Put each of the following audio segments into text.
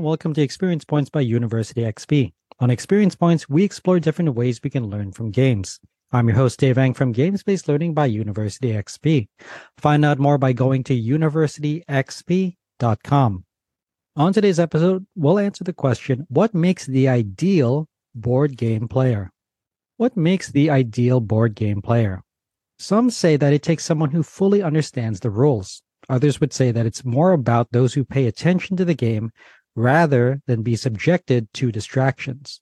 and welcome to Experience Points by University XP. On Experience Points, we explore different ways we can learn from games. I'm your host, Dave Eng from Games Based Learning by University XP. Find out more by going to universityxp.com. On today's episode, we'll answer the question What makes the ideal board game player? What makes the ideal board game player? Some say that it takes someone who fully understands the rules. Others would say that it's more about those who pay attention to the game rather than be subjected to distractions.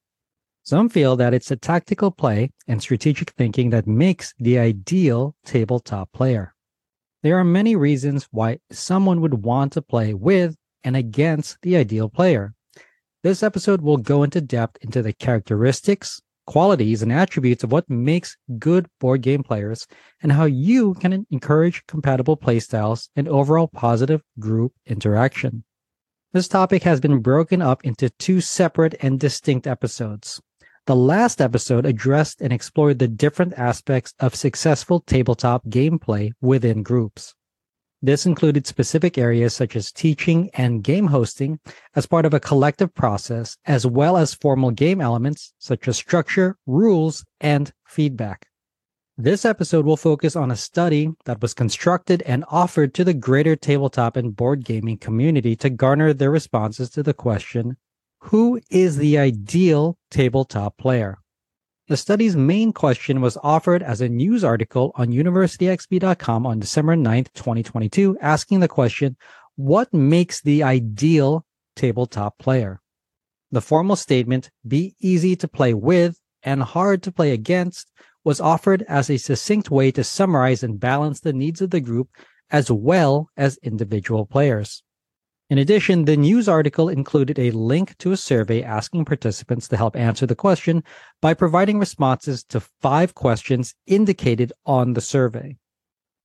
Some feel that it's a tactical play and strategic thinking that makes the ideal tabletop player. There are many reasons why someone would want to play with and against the ideal player. This episode will go into depth into the characteristics, qualities, and attributes of what makes good board game players and how you can encourage compatible playstyles and overall positive group interaction. This topic has been broken up into two separate and distinct episodes. The last episode addressed and explored the different aspects of successful tabletop gameplay within groups. This included specific areas such as teaching and game hosting as part of a collective process, as well as formal game elements such as structure, rules, and feedback. This episode will focus on a study that was constructed and offered to the greater tabletop and board gaming community to garner their responses to the question who is the ideal tabletop player? The study's main question was offered as a news article on universityxp.com on December 9th, 2022, asking the question, what makes the ideal tabletop player? The formal statement, be easy to play with and hard to play against, was offered as a succinct way to summarize and balance the needs of the group as well as individual players. In addition, the news article included a link to a survey asking participants to help answer the question by providing responses to five questions indicated on the survey.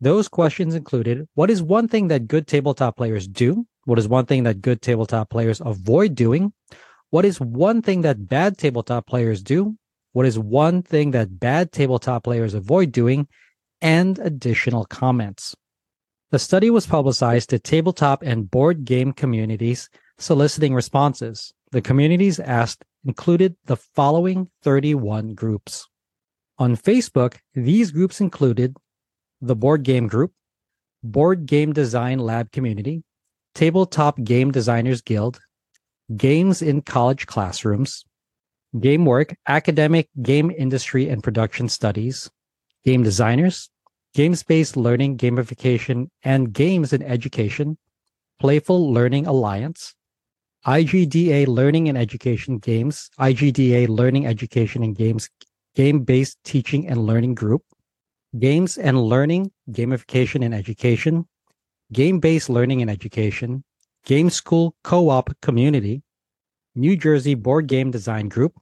Those questions included what is one thing that good tabletop players do? What is one thing that good tabletop players avoid doing? What is one thing that bad tabletop players do? What is one thing that bad tabletop players avoid doing? And additional comments. The study was publicized to tabletop and board game communities, soliciting responses. The communities asked included the following 31 groups. On Facebook, these groups included the Board Game Group, Board Game Design Lab Community, Tabletop Game Designers Guild, Games in College Classrooms, GameWork Academic Game Industry and Production Studies, Game Designers, games based learning, gamification, and games in education, Playful Learning Alliance, IGDA Learning and Education Games, IGDA Learning, Education, and Games Game Based Teaching and Learning Group, Games and Learning, Gamification and Education, Game Based Learning and Education, Game School Co op Community, New Jersey Board Game Design Group,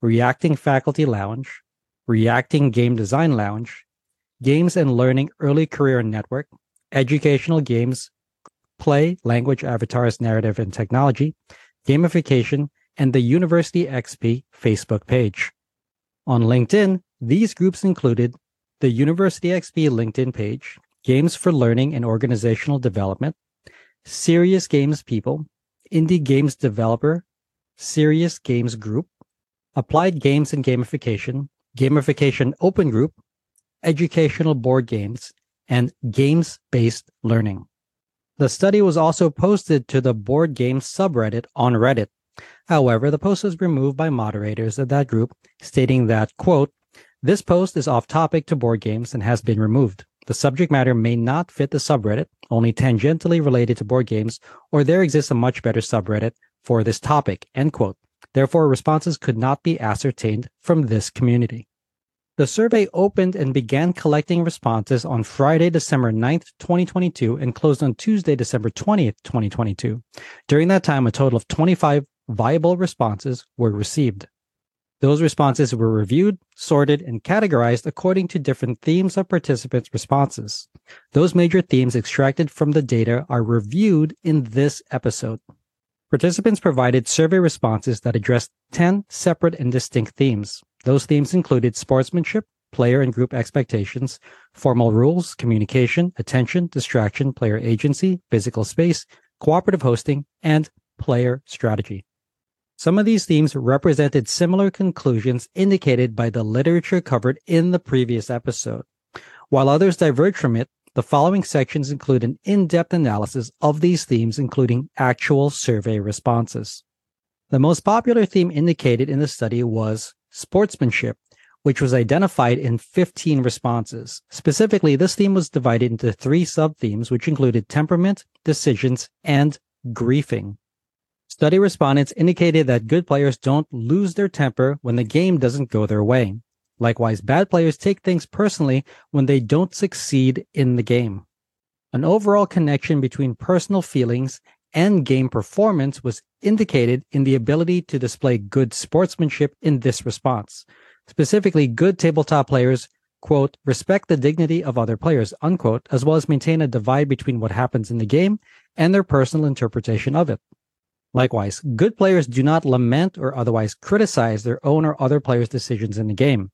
Reacting Faculty Lounge, Reacting Game Design Lounge, Games and Learning Early Career Network, Educational Games, Play, Language Avatars, Narrative and Technology, Gamification, and the University XP Facebook page. On LinkedIn, these groups included the University XP LinkedIn page, Games for Learning and Organizational Development, Serious Games People, Indie Games Developer, Serious Games Group, Applied Games and Gamification, Gamification Open Group, educational board games, and games based learning. The study was also posted to the board game subreddit on Reddit. However, the post was removed by moderators of that group, stating that, quote, this post is off topic to board games and has been removed. The subject matter may not fit the subreddit, only tangentially related to board games, or there exists a much better subreddit for this topic, end quote. Therefore, responses could not be ascertained from this community. The survey opened and began collecting responses on Friday, December 9th, 2022, and closed on Tuesday, December 20th, 2022. During that time, a total of 25 viable responses were received. Those responses were reviewed, sorted, and categorized according to different themes of participants' responses. Those major themes extracted from the data are reviewed in this episode. Participants provided survey responses that addressed 10 separate and distinct themes. Those themes included sportsmanship, player and group expectations, formal rules, communication, attention, distraction, player agency, physical space, cooperative hosting, and player strategy. Some of these themes represented similar conclusions indicated by the literature covered in the previous episode. While others diverge from it, the following sections include an in depth analysis of these themes, including actual survey responses. The most popular theme indicated in the study was sportsmanship, which was identified in 15 responses. Specifically, this theme was divided into three sub themes, which included temperament, decisions, and griefing. Study respondents indicated that good players don't lose their temper when the game doesn't go their way. Likewise, bad players take things personally when they don't succeed in the game. An overall connection between personal feelings and game performance was indicated in the ability to display good sportsmanship in this response. Specifically, good tabletop players, quote, respect the dignity of other players, unquote, as well as maintain a divide between what happens in the game and their personal interpretation of it. Likewise, good players do not lament or otherwise criticize their own or other players' decisions in the game.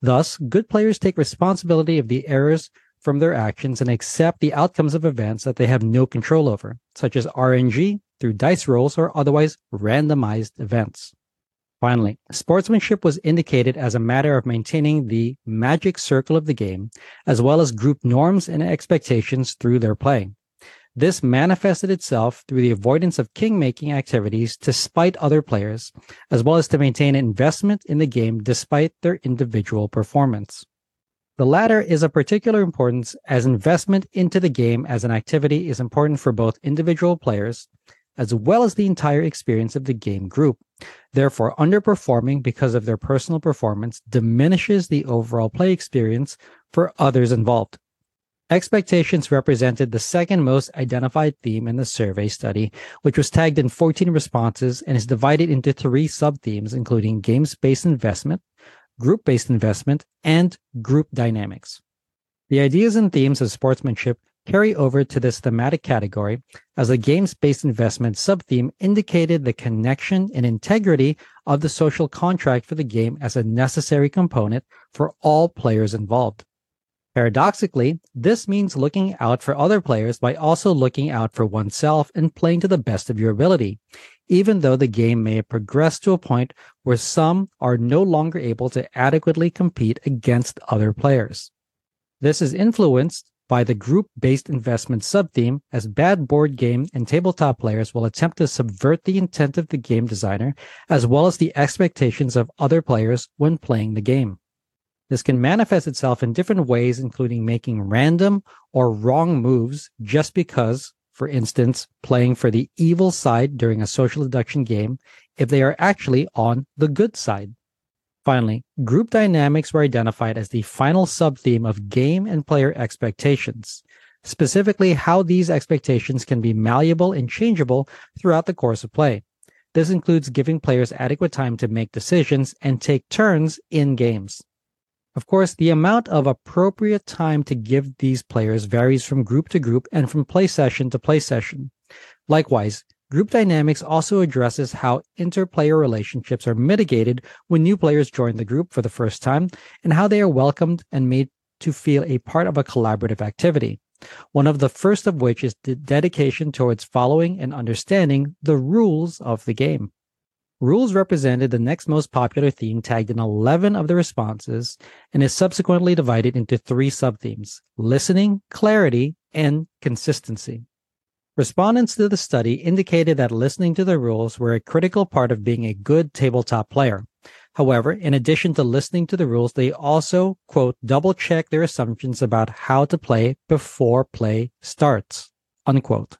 Thus, good players take responsibility of the errors from their actions and accept the outcomes of events that they have no control over, such as RNG through dice rolls or otherwise randomized events. Finally, sportsmanship was indicated as a matter of maintaining the magic circle of the game, as well as group norms and expectations through their play. This manifested itself through the avoidance of king-making activities to spite other players, as well as to maintain investment in the game despite their individual performance. The latter is of particular importance as investment into the game as an activity is important for both individual players as well as the entire experience of the game group. Therefore, underperforming because of their personal performance diminishes the overall play experience for others involved. Expectations represented the second most identified theme in the survey study, which was tagged in 14 responses and is divided into three sub-themes, including games-based investment, group-based investment, and group dynamics. The ideas and themes of sportsmanship carry over to this thematic category as the games-based investment sub-theme indicated the connection and integrity of the social contract for the game as a necessary component for all players involved. Paradoxically, this means looking out for other players by also looking out for oneself and playing to the best of your ability, even though the game may have progressed to a point where some are no longer able to adequately compete against other players. This is influenced by the group based investment subtheme, as bad board game and tabletop players will attempt to subvert the intent of the game designer as well as the expectations of other players when playing the game. This can manifest itself in different ways, including making random or wrong moves just because, for instance, playing for the evil side during a social deduction game if they are actually on the good side. Finally, group dynamics were identified as the final sub-theme of game and player expectations, specifically how these expectations can be malleable and changeable throughout the course of play. This includes giving players adequate time to make decisions and take turns in games. Of course, the amount of appropriate time to give these players varies from group to group and from play session to play session. Likewise, group dynamics also addresses how interplayer relationships are mitigated when new players join the group for the first time and how they are welcomed and made to feel a part of a collaborative activity. One of the first of which is the dedication towards following and understanding the rules of the game. Rules represented the next most popular theme tagged in 11 of the responses and is subsequently divided into three subthemes listening, clarity, and consistency. Respondents to the study indicated that listening to the rules were a critical part of being a good tabletop player. However, in addition to listening to the rules, they also, quote, double check their assumptions about how to play before play starts, unquote.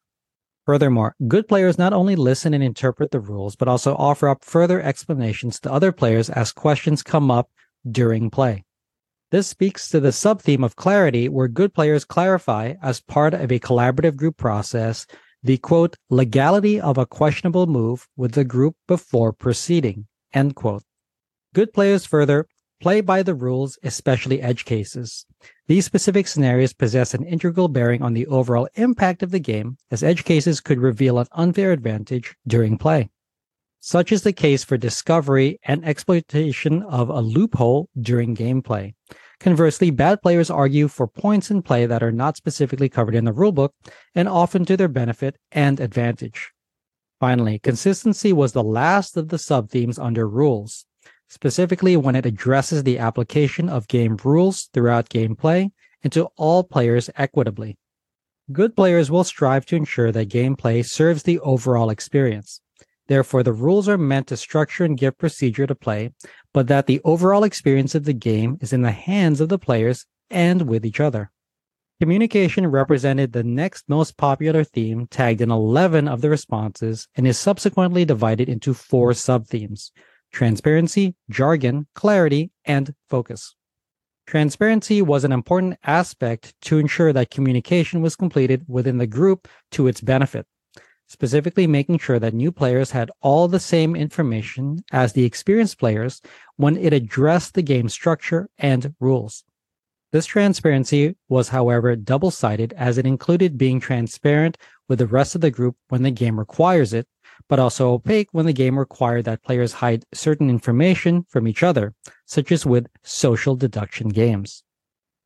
Furthermore, good players not only listen and interpret the rules, but also offer up further explanations to other players as questions come up during play. This speaks to the sub-theme of clarity, where good players clarify as part of a collaborative group process the quote, legality of a questionable move with the group before proceeding, end quote. Good players further play by the rules, especially edge cases. These specific scenarios possess an integral bearing on the overall impact of the game, as edge cases could reveal an unfair advantage during play. Such is the case for discovery and exploitation of a loophole during gameplay. Conversely, bad players argue for points in play that are not specifically covered in the rulebook and often to their benefit and advantage. Finally, consistency was the last of the subthemes under rules, specifically when it addresses the application of game rules throughout gameplay and to all players equitably. Good players will strive to ensure that gameplay serves the overall experience. Therefore, the rules are meant to structure and give procedure to play, but that the overall experience of the game is in the hands of the players and with each other. Communication represented the next most popular theme tagged in 11 of the responses and is subsequently divided into four subthemes transparency, jargon, clarity, and focus. Transparency was an important aspect to ensure that communication was completed within the group to its benefit, specifically making sure that new players had all the same information as the experienced players when it addressed the game structure and rules. This transparency was, however, double sided as it included being transparent with the rest of the group when the game requires it, but also opaque when the game required that players hide certain information from each other, such as with social deduction games.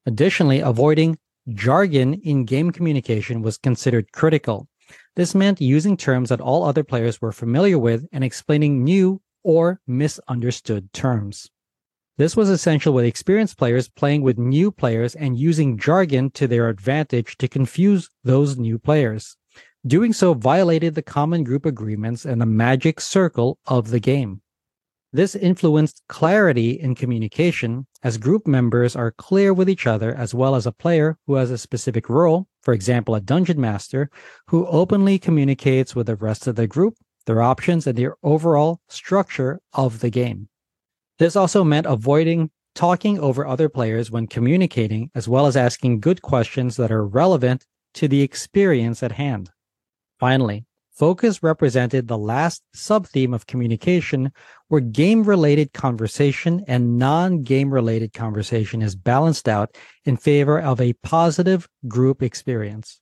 Additionally, avoiding jargon in game communication was considered critical. This meant using terms that all other players were familiar with and explaining new or misunderstood terms. This was essential with experienced players playing with new players and using jargon to their advantage to confuse those new players. Doing so violated the common group agreements and the magic circle of the game. This influenced clarity in communication as group members are clear with each other as well as a player who has a specific role, for example, a dungeon master, who openly communicates with the rest of the group, their options, and their overall structure of the game. This also meant avoiding talking over other players when communicating, as well as asking good questions that are relevant to the experience at hand. Finally, focus represented the last sub-theme of communication where game related conversation and non game related conversation is balanced out in favor of a positive group experience.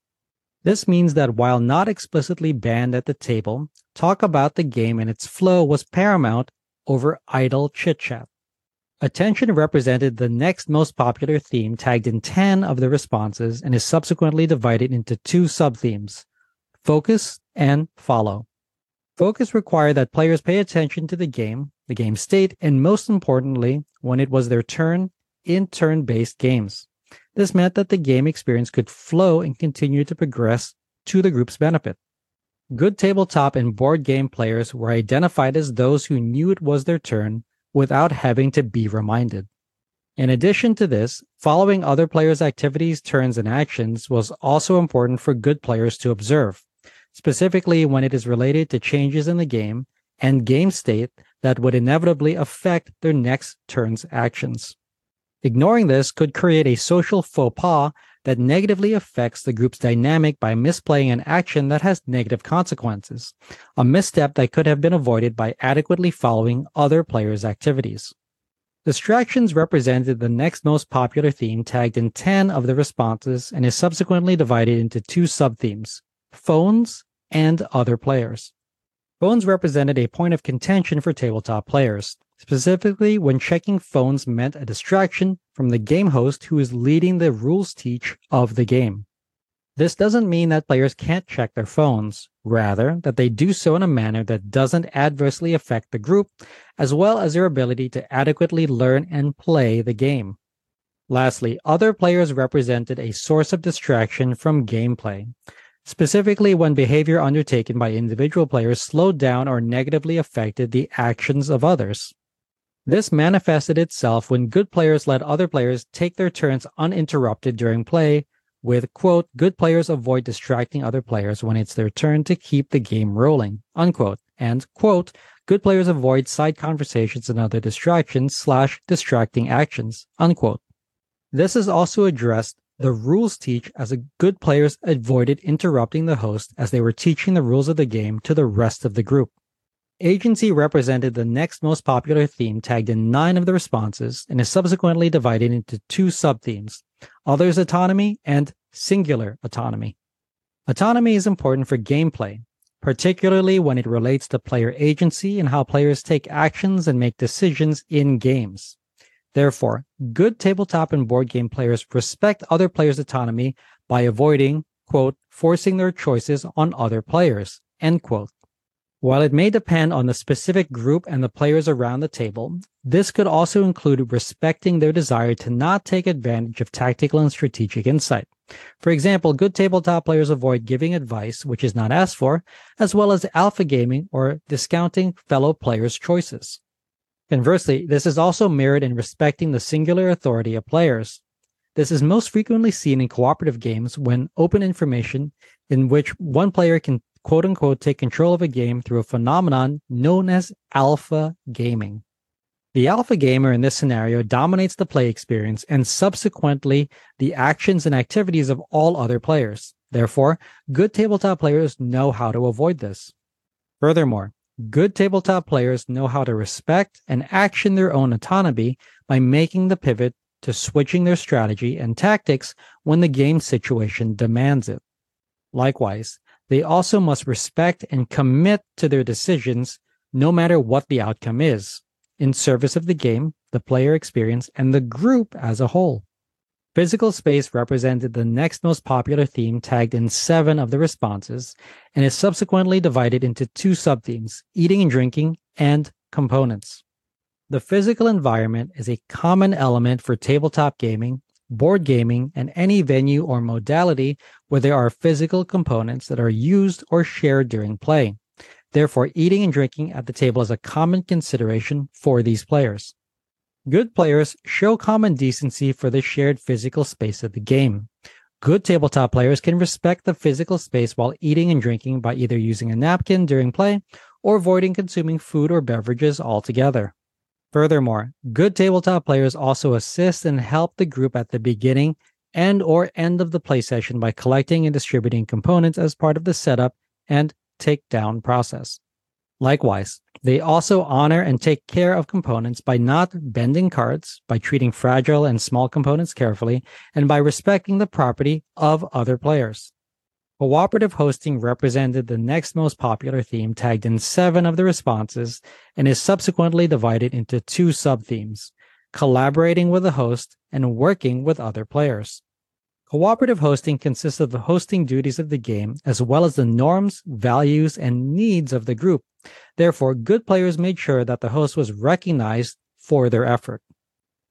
This means that while not explicitly banned at the table, talk about the game and its flow was paramount over idle chit chat. Attention represented the next most popular theme tagged in 10 of the responses and is subsequently divided into two subthemes focus and follow. Focus required that players pay attention to the game, the game state, and most importantly, when it was their turn in turn based games. This meant that the game experience could flow and continue to progress to the group's benefit. Good tabletop and board game players were identified as those who knew it was their turn without having to be reminded. In addition to this, following other players' activities, turns, and actions was also important for good players to observe, specifically when it is related to changes in the game and game state that would inevitably affect their next turn's actions. Ignoring this could create a social faux pas that negatively affects the group's dynamic by misplaying an action that has negative consequences, a misstep that could have been avoided by adequately following other players' activities. Distractions represented the next most popular theme tagged in 10 of the responses and is subsequently divided into two subthemes phones and other players. Phones represented a point of contention for tabletop players specifically when checking phones meant a distraction from the game host who is leading the rules teach of the game. This doesn't mean that players can't check their phones, rather, that they do so in a manner that doesn't adversely affect the group, as well as their ability to adequately learn and play the game. Lastly, other players represented a source of distraction from gameplay, specifically when behavior undertaken by individual players slowed down or negatively affected the actions of others. This manifested itself when good players let other players take their turns uninterrupted during play, with, quote, good players avoid distracting other players when it's their turn to keep the game rolling, unquote, and, quote, good players avoid side conversations and other distractions slash distracting actions, unquote. This is also addressed the rules teach as a good players avoided interrupting the host as they were teaching the rules of the game to the rest of the group. Agency represented the next most popular theme tagged in nine of the responses and is subsequently divided into two subthemes others autonomy and singular autonomy. Autonomy is important for gameplay, particularly when it relates to player agency and how players take actions and make decisions in games. Therefore, good tabletop and board game players respect other players' autonomy by avoiding, quote, forcing their choices on other players, end quote. While it may depend on the specific group and the players around the table, this could also include respecting their desire to not take advantage of tactical and strategic insight. For example, good tabletop players avoid giving advice which is not asked for, as well as alpha gaming or discounting fellow players' choices. Conversely, this is also mirrored in respecting the singular authority of players. This is most frequently seen in cooperative games when open information in which one player can quote unquote take control of a game through a phenomenon known as alpha gaming. The alpha gamer in this scenario dominates the play experience and subsequently the actions and activities of all other players. Therefore, good tabletop players know how to avoid this. Furthermore, good tabletop players know how to respect and action their own autonomy by making the pivot to switching their strategy and tactics when the game situation demands it. Likewise, they also must respect and commit to their decisions no matter what the outcome is, in service of the game, the player experience, and the group as a whole. Physical space represented the next most popular theme tagged in seven of the responses and is subsequently divided into two subthemes eating and drinking and components. The physical environment is a common element for tabletop gaming board gaming, and any venue or modality where there are physical components that are used or shared during play. Therefore, eating and drinking at the table is a common consideration for these players. Good players show common decency for the shared physical space of the game. Good tabletop players can respect the physical space while eating and drinking by either using a napkin during play or avoiding consuming food or beverages altogether. Furthermore, good tabletop players also assist and help the group at the beginning and or end of the play session by collecting and distributing components as part of the setup and takedown process. Likewise, they also honor and take care of components by not bending cards, by treating fragile and small components carefully, and by respecting the property of other players. Cooperative hosting represented the next most popular theme tagged in seven of the responses and is subsequently divided into two subthemes collaborating with the host and working with other players. Cooperative hosting consists of the hosting duties of the game as well as the norms, values, and needs of the group. Therefore, good players made sure that the host was recognized for their effort.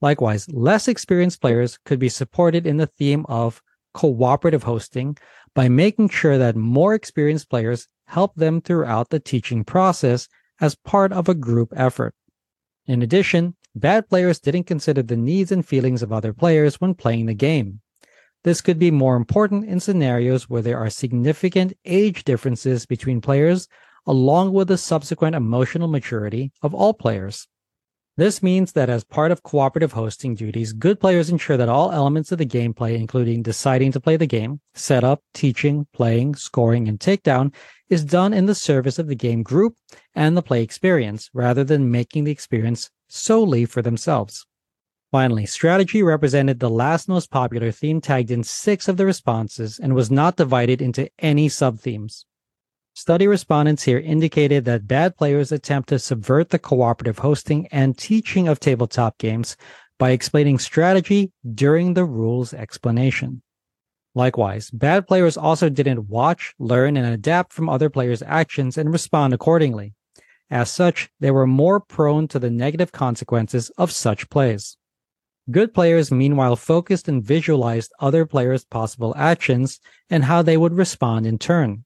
Likewise, less experienced players could be supported in the theme of cooperative hosting by making sure that more experienced players help them throughout the teaching process as part of a group effort. In addition, bad players didn't consider the needs and feelings of other players when playing the game. This could be more important in scenarios where there are significant age differences between players, along with the subsequent emotional maturity of all players. This means that as part of cooperative hosting duties, good players ensure that all elements of the gameplay, including deciding to play the game, setup, teaching, playing, scoring, and takedown, is done in the service of the game group and the play experience, rather than making the experience solely for themselves. Finally, strategy represented the last most popular theme tagged in six of the responses and was not divided into any subthemes. Study respondents here indicated that bad players attempt to subvert the cooperative hosting and teaching of tabletop games by explaining strategy during the rules explanation. Likewise, bad players also didn't watch, learn, and adapt from other players' actions and respond accordingly. As such, they were more prone to the negative consequences of such plays. Good players, meanwhile, focused and visualized other players' possible actions and how they would respond in turn.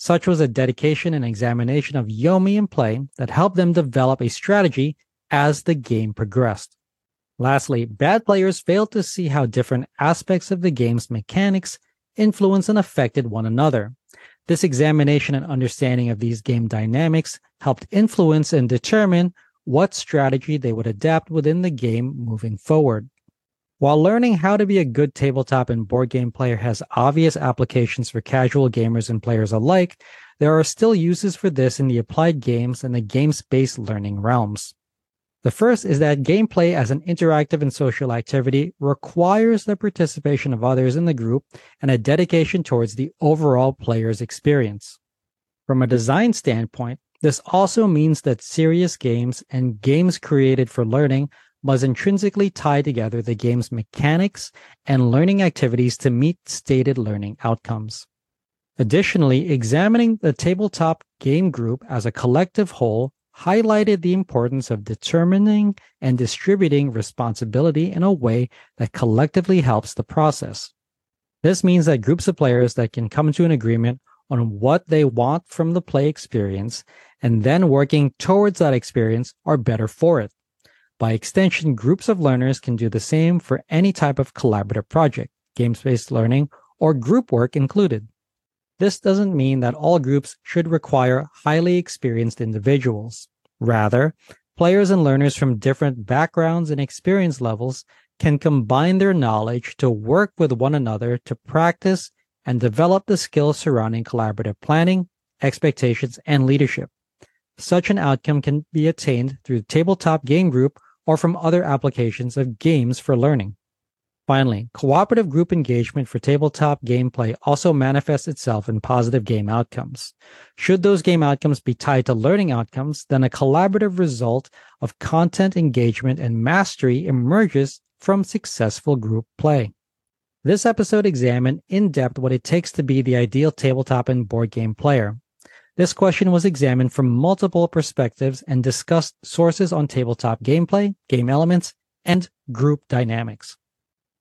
Such was a dedication and examination of Yomi in play that helped them develop a strategy as the game progressed. Lastly, bad players failed to see how different aspects of the game's mechanics influenced and affected one another. This examination and understanding of these game dynamics helped influence and determine what strategy they would adapt within the game moving forward. While learning how to be a good tabletop and board game player has obvious applications for casual gamers and players alike, there are still uses for this in the applied games and the games based learning realms. The first is that gameplay as an interactive and social activity requires the participation of others in the group and a dedication towards the overall player's experience. From a design standpoint, this also means that serious games and games created for learning must intrinsically tie together the game's mechanics and learning activities to meet stated learning outcomes. Additionally, examining the tabletop game group as a collective whole highlighted the importance of determining and distributing responsibility in a way that collectively helps the process. This means that groups of players that can come to an agreement on what they want from the play experience and then working towards that experience are better for it. By extension, groups of learners can do the same for any type of collaborative project, games based learning, or group work included. This doesn't mean that all groups should require highly experienced individuals. Rather, players and learners from different backgrounds and experience levels can combine their knowledge to work with one another to practice and develop the skills surrounding collaborative planning, expectations, and leadership. Such an outcome can be attained through tabletop game group or from other applications of games for learning. Finally, cooperative group engagement for tabletop gameplay also manifests itself in positive game outcomes. Should those game outcomes be tied to learning outcomes, then a collaborative result of content engagement and mastery emerges from successful group play. This episode examined in depth what it takes to be the ideal tabletop and board game player. This question was examined from multiple perspectives and discussed sources on tabletop gameplay, game elements, and group dynamics.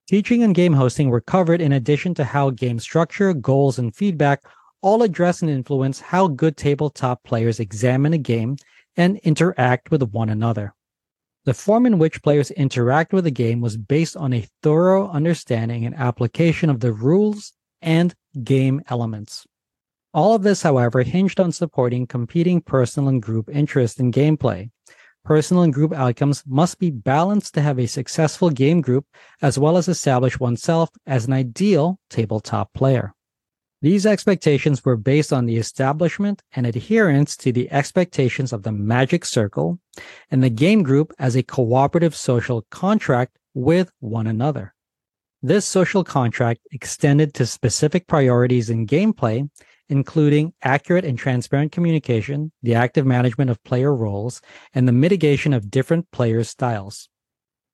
Teaching and game hosting were covered in addition to how game structure, goals, and feedback all address and influence how good tabletop players examine a game and interact with one another. The form in which players interact with a game was based on a thorough understanding and application of the rules and game elements. All of this, however, hinged on supporting competing personal and group interests in gameplay, personal and group outcomes must be balanced to have a successful game group as well as establish oneself as an ideal tabletop player. These expectations were based on the establishment and adherence to the expectations of the Magic Circle and the game group as a cooperative social contract with one another. This social contract extended to specific priorities in gameplay including accurate and transparent communication, the active management of player roles, and the mitigation of different player styles.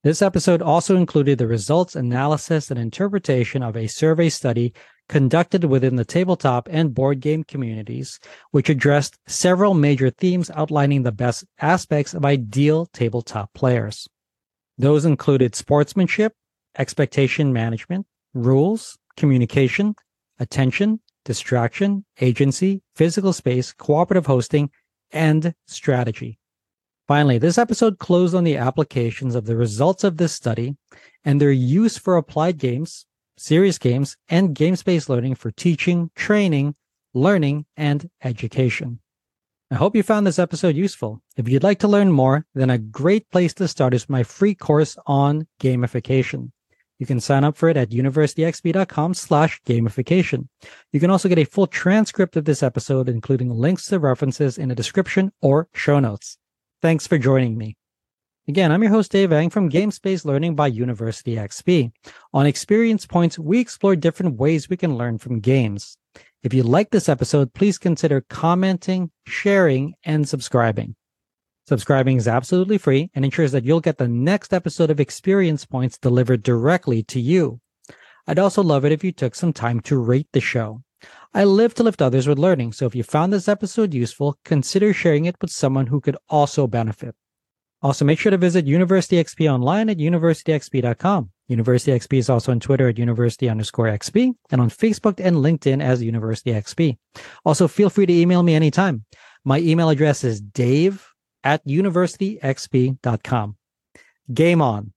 This episode also included the results, analysis, and interpretation of a survey study conducted within the tabletop and board game communities, which addressed several major themes outlining the best aspects of ideal tabletop players. Those included sportsmanship, expectation management, rules, communication, attention, distraction, agency, physical space, cooperative hosting, and strategy. Finally, this episode closed on the applications of the results of this study and their use for applied games, serious games, and games based learning for teaching, training, learning, and education. I hope you found this episode useful. If you'd like to learn more, then a great place to start is my free course on gamification. You can sign up for it at universityxp.com slash gamification. You can also get a full transcript of this episode, including links to references in the description or show notes. Thanks for joining me. Again, I'm your host, Dave Eng from Games-Based Learning by University XP. On Experience Points, we explore different ways we can learn from games. If you like this episode, please consider commenting, sharing, and subscribing. Subscribing is absolutely free and ensures that you'll get the next episode of Experience Points delivered directly to you. I'd also love it if you took some time to rate the show. I live to lift others with learning, so if you found this episode useful, consider sharing it with someone who could also benefit. Also, make sure to visit University XP online at universityxp.com. University XP is also on Twitter at university underscore XP and on Facebook and LinkedIn as University XP. Also, feel free to email me anytime. My email address is dave at universityxp.com. Game on.